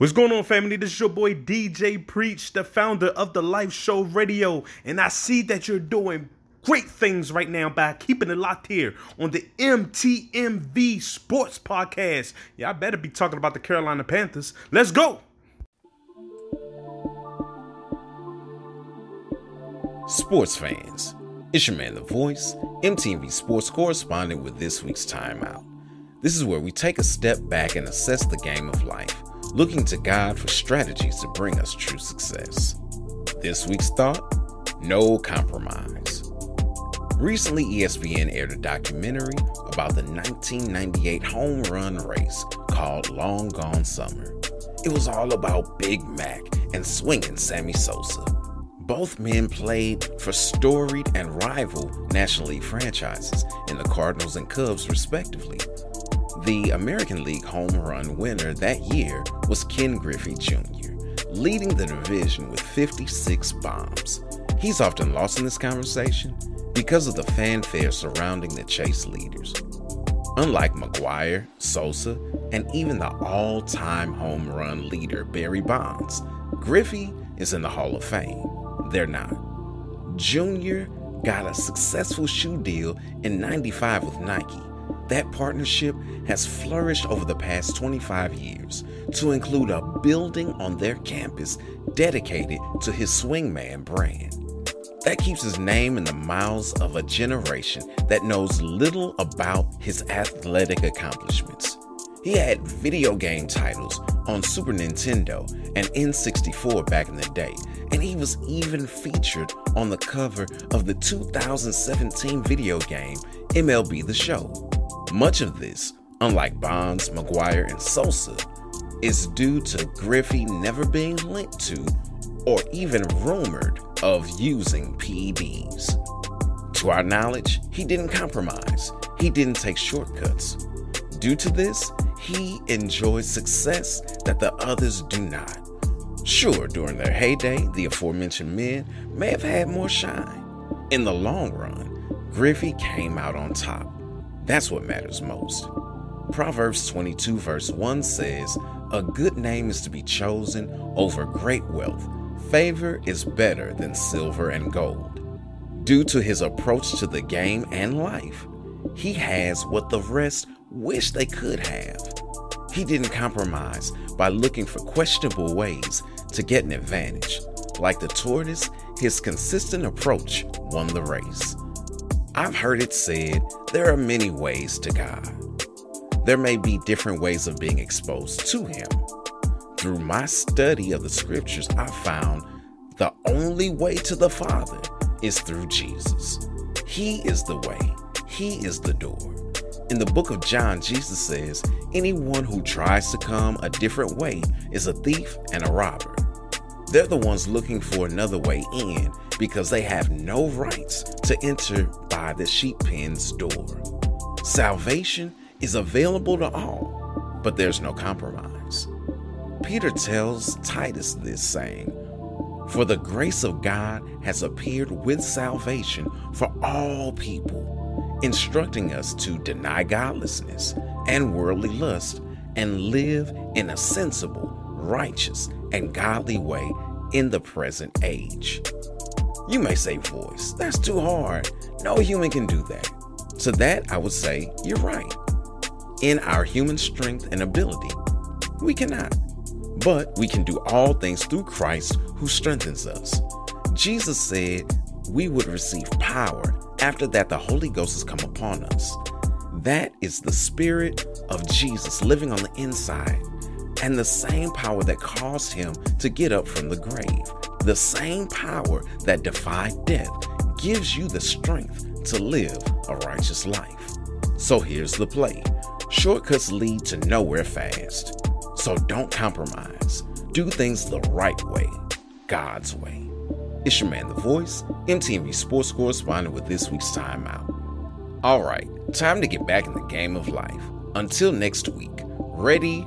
What's going on, family? This is your boy DJ Preach, the founder of the Life Show Radio, and I see that you're doing great things right now by keeping it locked here on the MTMV Sports Podcast. I better be talking about the Carolina Panthers. Let's go! Sports fans, it's your man, The Voice, MTMV Sports correspondent with this week's timeout. This is where we take a step back and assess the game of life looking to God for strategies to bring us true success. This week's thought no compromise. Recently, ESPN aired a documentary about the 1998 home run race called Long Gone Summer. It was all about Big Mac and swinging Sammy Sosa. Both men played for storied and rival National League franchises in the Cardinals and Cubs, respectively. The American League home run winner that year was Ken Griffey Jr., leading the division with 56 bombs. He's often lost in this conversation because of the fanfare surrounding the chase leaders. Unlike McGwire, Sosa, and even the all time home run leader Barry Bonds, Griffey is in the Hall of Fame. They're not. Junior got a successful shoe deal in 95 with Nike that partnership has flourished over the past 25 years to include a building on their campus dedicated to his Swingman brand. That keeps his name in the mouths of a generation that knows little about his athletic accomplishments. He had video game titles on Super Nintendo and N64 back in the day, and he was even featured on the cover of the 2017 video game MLB The Show. Much of this, unlike Bonds, McGwire, and Sosa, is due to Griffey never being linked to or even rumored of using PEDs. To our knowledge, he didn't compromise, he didn't take shortcuts. Due to this, he enjoyed success that the others do not. Sure, during their heyday, the aforementioned men may have had more shine. In the long run, Griffey came out on top. That's what matters most. Proverbs 22, verse 1 says, A good name is to be chosen over great wealth. Favor is better than silver and gold. Due to his approach to the game and life, he has what the rest wish they could have. He didn't compromise by looking for questionable ways to get an advantage. Like the tortoise, his consistent approach won the race. I've heard it said there are many ways to God. There may be different ways of being exposed to Him. Through my study of the scriptures, I found the only way to the Father is through Jesus. He is the way, He is the door. In the book of John, Jesus says, Anyone who tries to come a different way is a thief and a robber. They're the ones looking for another way in because they have no rights to enter by the sheep pen's door. Salvation is available to all, but there's no compromise. Peter tells Titus this, saying, For the grace of God has appeared with salvation for all people, instructing us to deny godlessness and worldly lust and live in a sensible, righteous, and godly way in the present age. You may say, voice, that's too hard. No human can do that. To that, I would say, you're right. In our human strength and ability, we cannot. But we can do all things through Christ who strengthens us. Jesus said we would receive power after that the Holy Ghost has come upon us. That is the Spirit of Jesus living on the inside, and the same power that caused him to get up from the grave. The same power that defied death gives you the strength to live a righteous life. So here's the play shortcuts lead to nowhere fast. So don't compromise. Do things the right way, God's way. It's your man, The Voice, MTMV Sports Correspondent with this week's timeout. All right, time to get back in the game of life. Until next week, ready,